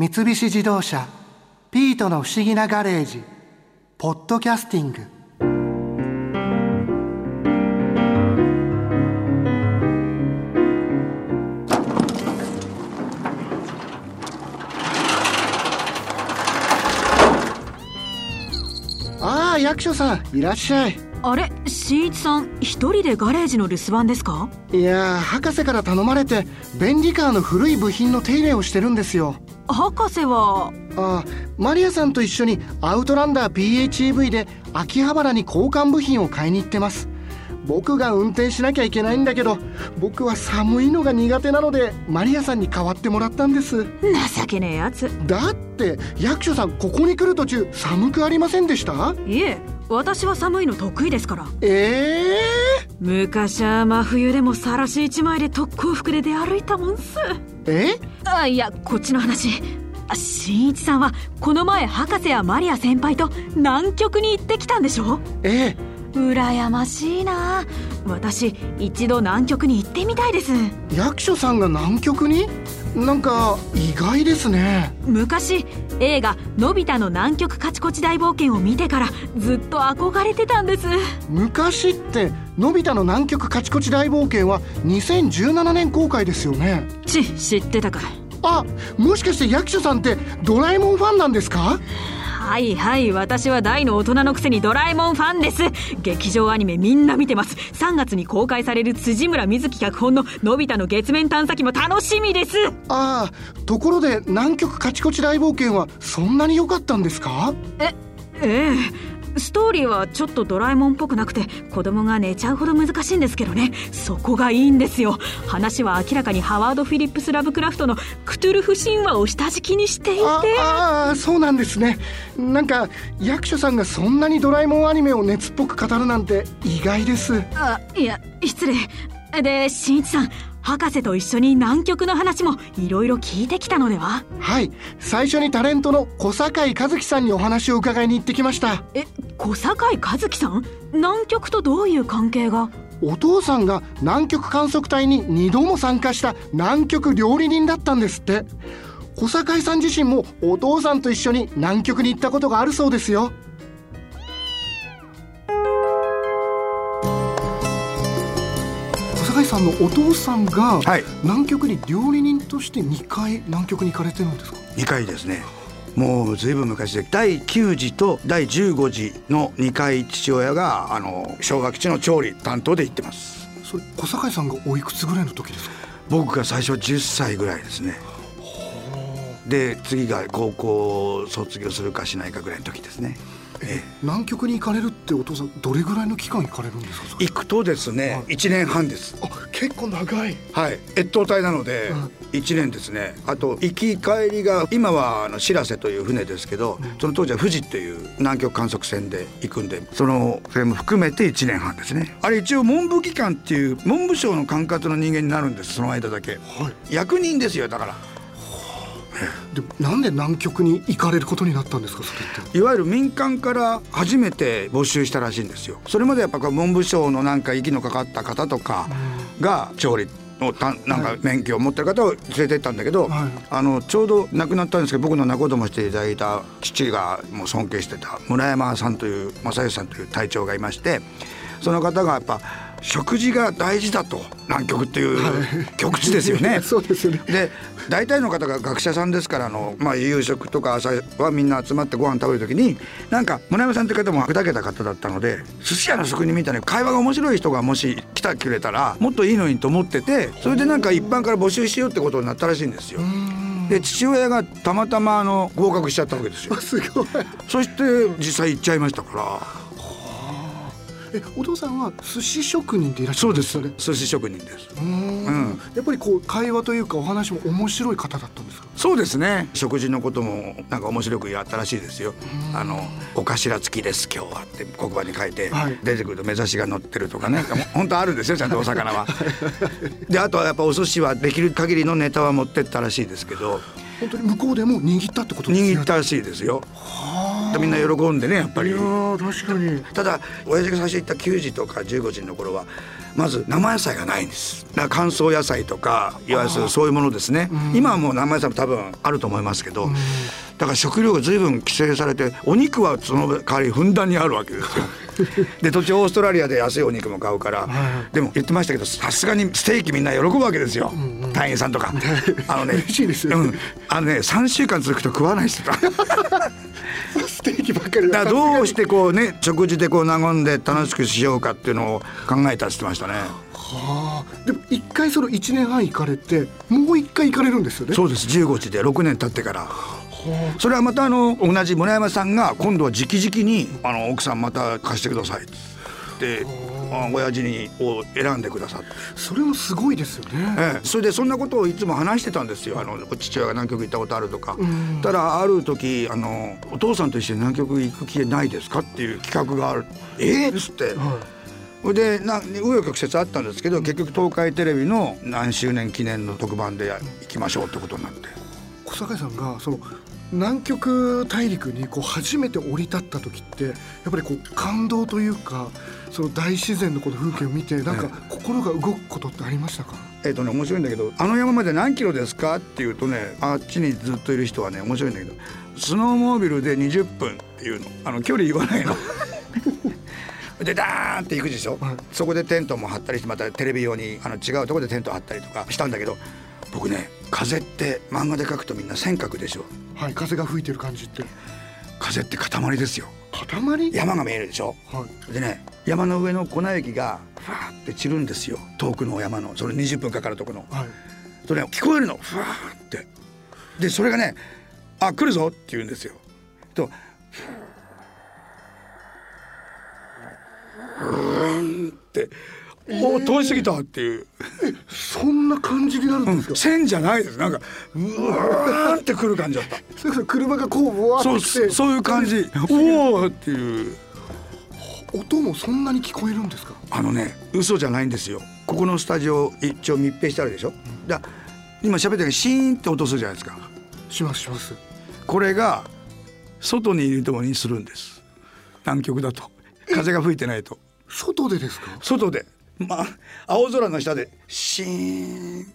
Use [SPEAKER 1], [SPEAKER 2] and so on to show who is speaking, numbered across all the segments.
[SPEAKER 1] 三菱自動車「ピートの不思議なガレージ」「ポッドキャスティング」ああ役所さんいらっしゃい。
[SPEAKER 2] あれ新一さん一人でガレージの留守番ですか？
[SPEAKER 1] いやー博士から頼まれて便利カーの古い部品の手入れをしてるんですよ
[SPEAKER 2] 博士は？
[SPEAKER 1] ああマリアさんと一緒にアウトランダー PHEV で秋葉原に交換部品を買いに行ってます。僕が運転しなきゃいけないんだけど僕は寒いのが苦手なのでマリアさんに代わってもらったんです。
[SPEAKER 2] 情けねえやつ。
[SPEAKER 1] だって役所さんここに来る途中寒くありませんでした？
[SPEAKER 2] いえ私は寒いの得意ですから。
[SPEAKER 1] ええ
[SPEAKER 2] 昔は真冬でもさらし一枚で特攻服で出歩いたもんす
[SPEAKER 1] え？
[SPEAKER 2] あいやこっちの話。あ新一さんはこの前博士やマリア先輩と南極に行ってきたんでしょ？
[SPEAKER 1] ええ
[SPEAKER 2] 羨ましいな。私一度南極に行ってみたいです。
[SPEAKER 1] 役所さんが南極に？なんか意外ですね。
[SPEAKER 2] 昔映画「のび太の南極カチコチ大冒険」を見てからずっと憧れてたんです。
[SPEAKER 1] 昔ってのび太の南極カチコチ大冒険は2017年公開ですよね。
[SPEAKER 2] ち知ってたか
[SPEAKER 1] あもしかして役所さんってドラえもんファンなんですか？
[SPEAKER 2] はいはい私は大の大人のくせにドラえもんファンです。劇場アニメみんな見てます。3月に公開される辻村瑞希脚本ののび太の月面探査機も楽しみです。
[SPEAKER 1] ああところで南極カチコチ大冒険はそんなに良かったんですか？
[SPEAKER 2] えええストーリーはちょっとドラえもんっぽくなくて子供が寝ちゃうほど難しいんですけどね。そこがいいんですよ。話は明らかにハワード・フィリップス・ラブクラフトのクトゥルフ神話を下敷きにしていて。
[SPEAKER 1] ああそうなんですね。なんか役所さんがそんなにドラえもんアニメを熱っぽく語るなんて意外です。
[SPEAKER 2] あいや失礼。で新一さん博士と一緒に南極の話もいろいろ聞いてきたのでは？
[SPEAKER 1] はい。最初にタレントの小坂井和樹さんにお話を伺いに行ってきました。
[SPEAKER 2] え小坂井和樹さん？南極とどういう関係が？
[SPEAKER 1] お父さんが南極観測隊に2度も参加した南極料理人だったんですって。小坂井さん自身もお父さんと一緒に南極に行ったことがあるそうですよさんのお父さんが
[SPEAKER 3] はい。
[SPEAKER 1] 南極に料理人として2回南極に行かれてるんですか
[SPEAKER 3] ？2回ですね。もうずいぶん昔で第9次と第15次の2回父親があの小学地の調理担当で行ってます。
[SPEAKER 1] それ小坂井さんがおいくつぐらいの時ですか？
[SPEAKER 3] 僕が最初10歳ぐらいですね。で次が高校を卒業するかしないかぐらいの時ですね、え
[SPEAKER 1] 南極に行かれるってお父さんどれぐらいの期間行かれるんですか
[SPEAKER 3] 行くとですね1年半です。
[SPEAKER 1] あ結構長い。
[SPEAKER 3] はい。越冬隊なので1年ですね。あと行き帰りが今はあのしらせという船ですけどその当時は富士っていう南極観測船で行くんでそのそれも含めて1年半ですね。あれ一応文部機関っていう文部省の管轄の人間になるんですその間だけ。
[SPEAKER 1] はい。
[SPEAKER 3] 役人ですよだから
[SPEAKER 1] でなんで南極に行かれることになったんですかそれって。
[SPEAKER 3] いわゆる民間から初めて募集したらしいんですよ。それまでやっぱ文部省のなんか息のかかった方とかが調理のたなんか免許を持ってる方を連れてったんだけど、
[SPEAKER 1] はい。
[SPEAKER 3] あのちょうど亡くなったんですけど僕の仲人もしていただいた父がもう尊敬してた村山さんという正義さんという隊長がいましてその方がやっぱ食事が大事だと南極っていう極地ですよね。
[SPEAKER 1] そうですよね
[SPEAKER 3] で大体の方が学者さんですからあの、まあ、夕食とか朝はみんな集まってご飯食べる時になんか村山さんって方も砕けた方だったので寿司屋の職人みたいに会話が面白い人がもし来てくれたらもっといいのにと思っててそれでなんか一般から募集しようってことになったらしいんですよ。で父親がたまたまあの合格しちゃったわけですよ。
[SPEAKER 1] すごい
[SPEAKER 3] そして実際行っちゃいましたから
[SPEAKER 1] えお父さんは寿司職人でいらっしゃ
[SPEAKER 3] そうです
[SPEAKER 1] るんそれ
[SPEAKER 3] 寿司職人です。
[SPEAKER 1] うー。ん。やっぱりこう会話というかお話も面白い方だったんですか？
[SPEAKER 3] そうですね。食事のこともなんか面白くやったらしいですよ。あのお頭付きです今日はって黒板に書いて、
[SPEAKER 1] はい。
[SPEAKER 3] 出てくると目指しが乗ってるとかね。本当あるんですよちゃんとお魚は。であとはやっぱお寿司はできる限りのネタは持ってったらしいですけど。
[SPEAKER 1] 本当に向こうでも握ったってことですね。
[SPEAKER 3] 握ったらしいですよ。
[SPEAKER 1] は
[SPEAKER 3] とみんな喜んでねやっぱり。
[SPEAKER 1] いやー確かに。
[SPEAKER 3] ただ親父が最初言った9時とか15時の頃はまず生野菜がないんです。だから乾燥野菜とかいわゆるそういうものですね。今はもう生野菜も多分あると思いますけどだから食料が随分規制されてお肉はその代わりふんだんにあるわけですよ。で途中オーストラリアで安いお肉も買うからでも言ってましたけどさすがにステーキみんな喜ぶわけですよ。隊員さんとか。あのね
[SPEAKER 1] 嬉しいですよね。
[SPEAKER 3] うん、あのね3週間続くと食わない人だ
[SPEAKER 1] ステーキばっかり
[SPEAKER 3] だ。からどうしてこうね食事でこう和んで楽しくしようかっていうのを考えたって言ってましたね。
[SPEAKER 1] はあ。でも一回その1年半行かれてもう一回行かれるんですよね？
[SPEAKER 3] そうです。15時で6年経ってから。それはまたあの同じ村山さんが今度は直々にあの奥さんまた貸してくださいって。あ親父にを選んでくださって、
[SPEAKER 1] それもすごいですよね。
[SPEAKER 3] ええ、それでそんなことをいつも話してたんですよ。あの父親が南極行ったことあるとか、ただある時あの「お父さんと一緒に南極行く気ないですか?」っていう企画がある「ええっ?」つって。それでな紆余曲折あったんですけど結局東海テレビの何周年記念の特番で行きましょうってことになって。
[SPEAKER 1] 小坂井さんがその南極大陸にこう初めて降り立った時ってやっぱりこう感動というかその大自然のこの風景を見てなんか心が動くことってありましたか、
[SPEAKER 3] えっ、とね面白いんだけど「あの山まで何キロですか?」って言うとねあっちにずっといる人はね面白いんだけどスノーモービルで20分っていうのあの距離言わないの。でダーンって行くでしょ、
[SPEAKER 1] はい
[SPEAKER 3] そこでテントも張ったりしてまたテレビ用にあの違うところでテント張ったりとかしたんだけど僕ね風って漫画で描くとみんな尖閣でしょ。
[SPEAKER 1] はい、風が吹いてる感じって。
[SPEAKER 3] 風って塊ですよ。
[SPEAKER 1] 塊？
[SPEAKER 3] 山が見えるでしょ。
[SPEAKER 1] はい。
[SPEAKER 3] でね山の上の粉雪がふわーって散るんですよ。遠くの山の。それ20分かかるとこの。
[SPEAKER 1] はい。
[SPEAKER 3] それね聞こえるの。ふわーって。でそれがね「あ来るぞ」って言うんですよ。とふーんって「おお通り過ぎた」っていう、
[SPEAKER 1] そんな感じになるんですか、
[SPEAKER 3] 線じゃないです。なんかうわーって来る感じだった。
[SPEAKER 1] それこそ車がこううわー
[SPEAKER 3] そう
[SPEAKER 1] ってきて。
[SPEAKER 3] そういう感じ。おおっていう。
[SPEAKER 1] 音もそんなに聞こえるんですか？
[SPEAKER 3] あのね嘘じゃないんですよ。ここのスタジオ一応密閉してあるでしょ？だ今喋ってるけどシーンって音するじゃないですか。
[SPEAKER 1] しますします。
[SPEAKER 3] これが外にいるとにするんです。南極だと。風が吹いてないと。
[SPEAKER 1] 外でですか？
[SPEAKER 3] 外でまあ青空の下でシーン。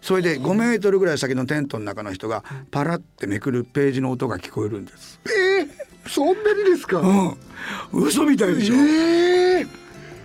[SPEAKER 3] それで5メートルぐらい先のテントの中の人がパラってめくるページの音が聞こえるんです。
[SPEAKER 1] えー、そんなにですか、
[SPEAKER 3] うん。嘘みたいでしょ、
[SPEAKER 1] ええ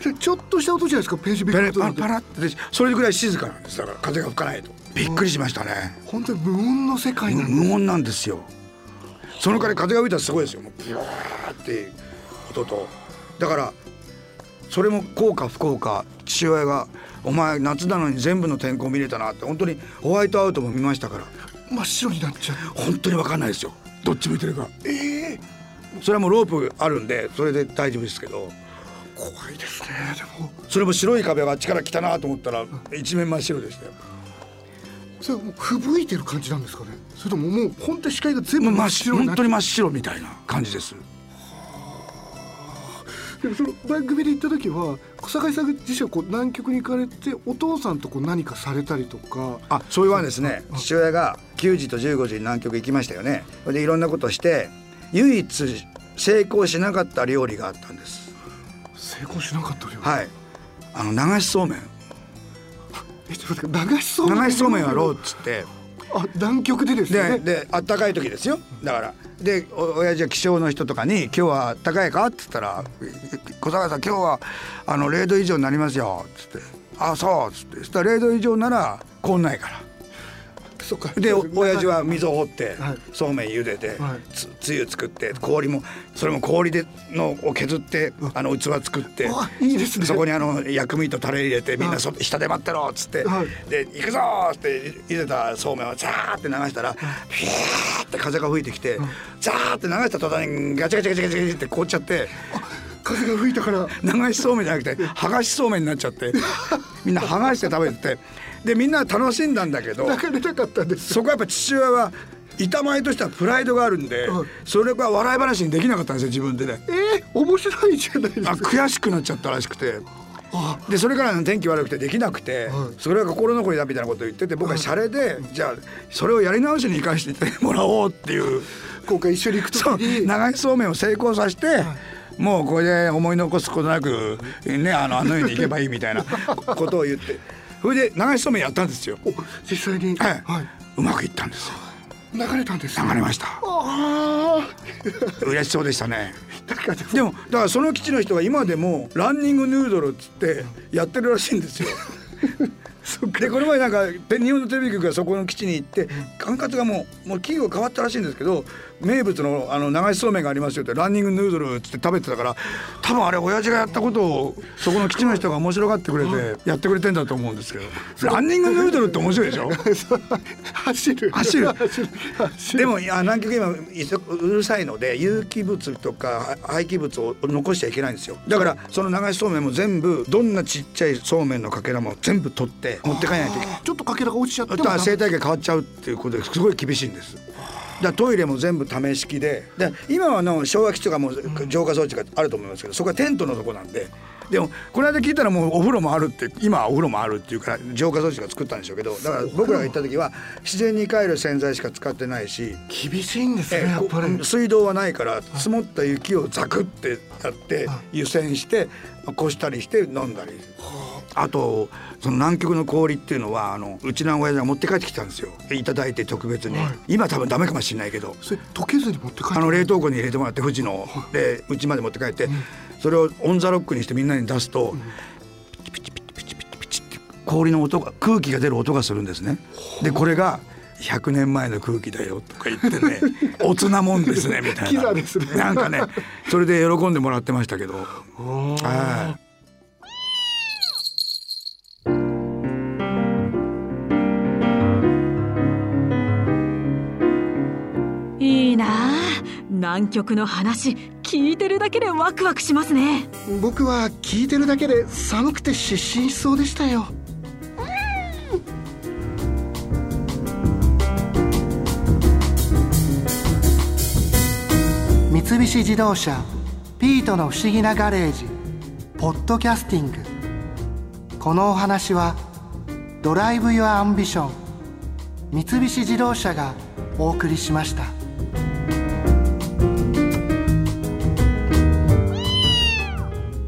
[SPEAKER 1] それちょっとした音じゃないですか？ページベ
[SPEAKER 3] ペ
[SPEAKER 1] ッドなんて
[SPEAKER 3] ラあパラってでそれぐらい静かなんです。だから風が吹かないと。びっくりしましたね。
[SPEAKER 1] 本当に無音の世界なんだ、
[SPEAKER 3] 無音なんですよ。その代わり風が吹いたらすごいですよ。もうブワーって音と。だからそれも効か不効か父親が「お前夏なのに全部の天候見れたな」って本当にホワイトアウトも見ましたから。
[SPEAKER 1] 真っ白になっちゃう。
[SPEAKER 3] 本当に分かんないですよ。どっち向いてるか。
[SPEAKER 1] ええ。
[SPEAKER 3] それはもうロープあるんでそれで大丈夫ですけど。
[SPEAKER 1] 怖いですねでも。
[SPEAKER 3] それも白い壁があっちから来たなと思ったら一面真っ白でしたよ。
[SPEAKER 1] それはもう吹雪いてる感じなんですかね。それとももう本当に視界が全部真っ
[SPEAKER 3] 白本当に真っ白みたいな感じです
[SPEAKER 1] でもその番組で行った時は小坂井さん自身はこう南極に行かれてお父さんとこう何かされたりとか。
[SPEAKER 3] あそれはですね。父親が9時と15時に南極行きましたよね。でいろんなことをして唯一成功しなかった料理があったんです。
[SPEAKER 1] 成功しなかったよ、
[SPEAKER 3] はい。あの流しそうめん。
[SPEAKER 1] えちょっと待って流しそうめん？
[SPEAKER 3] 流しそうめんやろうっつって
[SPEAKER 1] あ南極でですね。
[SPEAKER 3] でで暖かい時ですよ。だから。でお親父は気象の人とかに「今日は暖かいか?」っつったら「小坂さん今日はあの0度以上になりますよ」っつって「あそう」っつって。そしたら0度以上なら凍んないから。でお親父は溝を掘って、
[SPEAKER 1] はい。
[SPEAKER 3] そうめん茹でて、
[SPEAKER 1] はい。
[SPEAKER 3] つつゆ作って氷もそれも氷でのを削ってあの器作って
[SPEAKER 1] あいいですね。
[SPEAKER 3] そこにあの薬味とタレ入れてみんなそ下で待ってろっつって、
[SPEAKER 1] はい。
[SPEAKER 3] で行くぞーって茹でたそうめんをザーって流したらピーって風が吹いてきて、ザーって流した途端にガチャガチャガチャガチャガチャって凍っちゃって
[SPEAKER 1] 風が吹いたから。
[SPEAKER 3] 流しそうめんじゃなくて剥がしそうめんになっちゃって みんな剥がして食べてて。でみんな楽しんだんだけど。そこはやっぱ父親は板前としてはプライドがあるんで、
[SPEAKER 1] はい
[SPEAKER 3] それが笑い話にできなかったんですよ自分でね。
[SPEAKER 1] えー、面白いじゃないです
[SPEAKER 3] あ
[SPEAKER 1] か
[SPEAKER 3] 悔しくなっちゃったらしくて。
[SPEAKER 1] あ。
[SPEAKER 3] でそれからの天気悪くてできなくて、
[SPEAKER 1] はい。
[SPEAKER 3] それが心残りだみたいなことを言ってて僕はシャレで、じゃあそれをやり直しに生かしてもらおうっていう。
[SPEAKER 1] 校か一緒に行くと
[SPEAKER 3] そう
[SPEAKER 1] きに
[SPEAKER 3] 流しそうめんを成功させて、もうこれで思い残すことなくねあのあの世に行けばいいみたいなことを言ってそれで流しそうめんやったんですよ。
[SPEAKER 1] お実際に、
[SPEAKER 3] はい、
[SPEAKER 1] は
[SPEAKER 3] うまくいったんです
[SPEAKER 1] 流れたんです
[SPEAKER 3] 流れました。
[SPEAKER 1] あ
[SPEAKER 3] 嬉しそうでしたね。
[SPEAKER 1] あだから
[SPEAKER 3] でもだからその基地の人が今でもランニングヌードルっつってやってるらしいんですよ。でこの前なんかペ日本のテレビ局がそこの基地に行って管轄がもうもう企業変わったらしいんですけど名物のあの流しそうめんがありますよってランニングヌードルっつって食べてたから多分あれ親父がやったことをそこの基地の人が面白がってくれてやってくれてんだと思うんですけど。ランニングヌードルって面白いでしょ？
[SPEAKER 1] 走る
[SPEAKER 3] 走る。
[SPEAKER 1] 走る。走る。
[SPEAKER 3] でもいや南極今うるさいので有機物とか廃棄物を残しちゃいけないんですよ。だからその流しそうめんも全部どんなちっちゃいそうめんのかけらも全部取って持って帰らないといけない。
[SPEAKER 1] ちょっとかけらが落ちちゃって
[SPEAKER 3] あとは生態系変わっちゃうっていうことです。ごい厳しいんです。だトイレも全部試し式でで今はの昭和基地とかも浄化装置があると思いますけどそこはテントのとこなんででもこの間聞いたらもうお風呂もあるって今はお風呂もあるっていうから浄化装置が作ったんでしょうけどだから僕らが行った時は自然に帰る洗剤しか使ってないし
[SPEAKER 1] 厳しいんですね
[SPEAKER 3] え
[SPEAKER 1] やっぱり。
[SPEAKER 3] こ水道はないから積もった雪をザクってやって湯煎してこしたりして飲んだり。あ。とその南極の氷っていうのはあのうちの親父が持って帰ってきたんですよ。いただいて特別に、今多分ダメかもしれないけど。
[SPEAKER 1] それ溶けずに持って帰って
[SPEAKER 3] あの冷凍庫に入れてもらって富士のでうちまで持って帰って、それをオンザロックにしてみんなに出すと、ピチピチピチピチピチピチって氷の音が空気が出る音がするんですね。でこれが100年前の空気だよとか言ってね おつなもんですねみたいな。
[SPEAKER 1] ね。
[SPEAKER 3] なんかねそれで喜んでもらってましたけど。はい。
[SPEAKER 2] いいなあ。南極の話聞いてるだけでワクワクしますね。
[SPEAKER 1] 僕は聞いてるだけで寒くて失神しそうでしたよ。三菱自動車ピートの不思議なガレージポッドキャスティング。このお話は Drive your Ambition三菱自動車がお送りしました